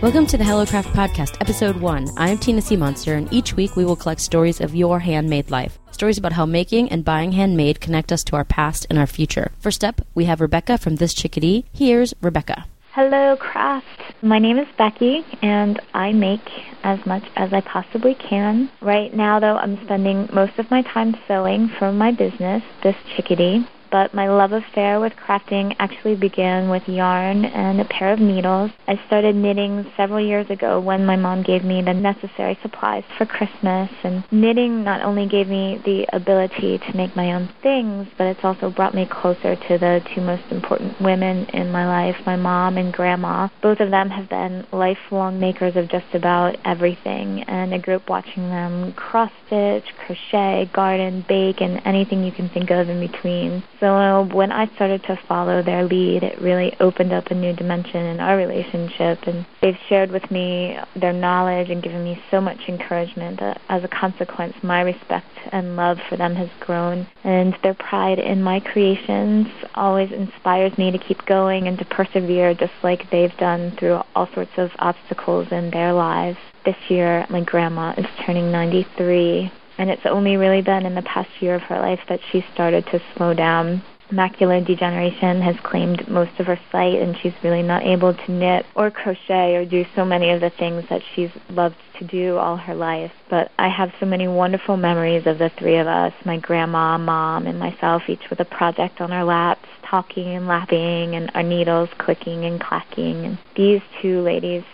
Welcome to the HelloCraft Podcast, Episode 1. I am Tina C. Monster, and each week we will collect stories of your handmade life. Stories about how making and buying handmade connect us to our past and our future. First up, we have Rebecca from This Chickadee. Here's Rebecca. Hello, Craft. My name is Becky, and I make as much as I possibly can. Right now, though, I'm spending most of my time sewing for my business, This Chickadee but my love affair with crafting actually began with yarn and a pair of needles. I started knitting several years ago when my mom gave me the necessary supplies for Christmas, and knitting not only gave me the ability to make my own things, but it's also brought me closer to the two most important women in my life, my mom and grandma. Both of them have been lifelong makers of just about everything, and I grew up watching them cross stitch, crochet, garden, bake, and anything you can think of in between. So when I started to follow their lead, it really opened up a new dimension in our relationship. And they've shared with me their knowledge and given me so much encouragement that as a consequence, my respect and love for them has grown. And their pride in my creations always inspires me to keep going and to persevere just like they've done through all sorts of obstacles in their lives. This year, my grandma is turning 93 and it's only really been in the past year of her life that she started to slow down. Macular degeneration has claimed most of her sight, and she's really not able to knit or crochet or do so many of the things that she's loved to do all her life. But I have so many wonderful memories of the three of us my grandma, mom, and myself, each with a project on our laps, talking and laughing, and our needles clicking and clacking. And these two ladies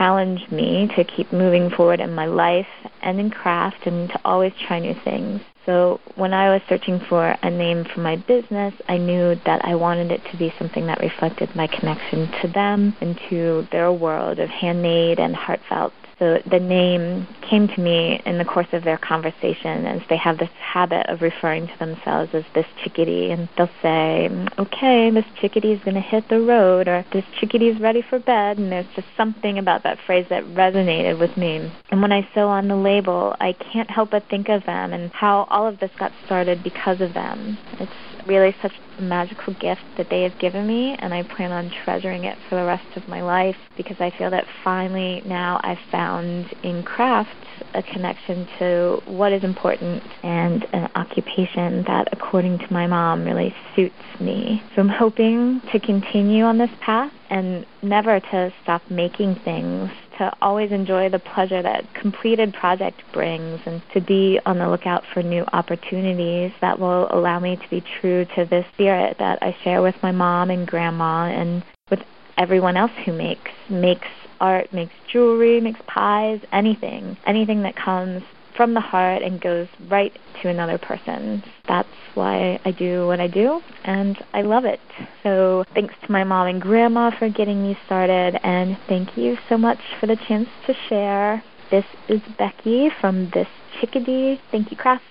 challenged me to keep moving forward in my life and in craft and to always try new things. So when I was searching for a name for my business, I knew that I wanted it to be something that reflected my connection to them and to their world of handmade and heartfelt. So the name came to me in the course of their conversation as they have this habit of referring to themselves as this chickadee. And they'll say okay this chickadee is going to hit the road or this chickadee is ready for bed and there's just something about that phrase that resonated with me. And when i sew on the label i can't help but think of them and how all of this got started because of them. It's really such a magical gift that they have given me, and I plan on treasuring it for the rest of my life because I feel that finally now I've found in craft a connection to what is important and an occupation that, according to my mom, really suits me. So I'm hoping to continue on this path and never to stop making things to always enjoy the pleasure that completed project brings and to be on the lookout for new opportunities that will allow me to be true to this spirit that I share with my mom and grandma and with everyone else who makes makes art, makes jewelry, makes pies, anything. Anything that comes from the heart and goes right to another person. That's why I do what I do, and I love it. So thanks to my mom and grandma for getting me started, and thank you so much for the chance to share. This is Becky from This Chickadee. Thank you, Craft.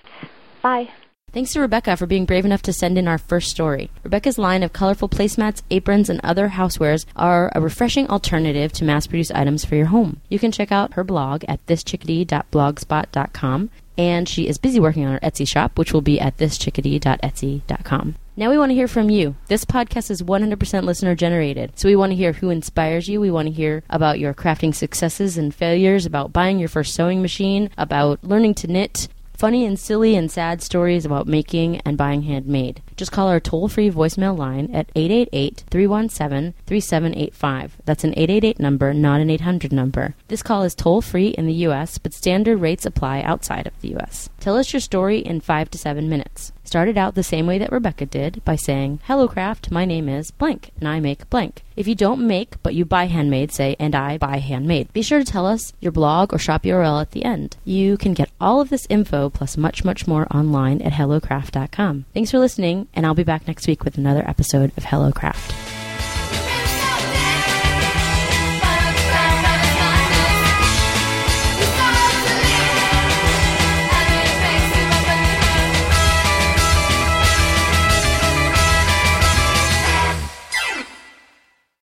Bye. Thanks to Rebecca for being brave enough to send in our first story. Rebecca's line of colorful placemats, aprons, and other housewares are a refreshing alternative to mass produced items for your home. You can check out her blog at thischickadee.blogspot.com, and she is busy working on her Etsy shop, which will be at thischickadee.etsy.com. Now we want to hear from you. This podcast is 100% listener generated, so we want to hear who inspires you. We want to hear about your crafting successes and failures, about buying your first sewing machine, about learning to knit, funny and silly and sad stories about making and buying handmade. Just call our toll free voicemail line at 888 317 3785. That's an 888 number, not an 800 number. This call is toll free in the U.S., but standard rates apply outside of the U.S. Tell us your story in five to seven minutes. Started out the same way that Rebecca did by saying, Hello, craft, my name is blank, and I make blank. If you don't make, but you buy handmade, say, and I buy handmade. Be sure to tell us your blog or shop URL at the end. You can get all of this info plus much, much more online at hellocraft.com. Thanks for listening, and I'll be back next week with another episode of Hello Craft.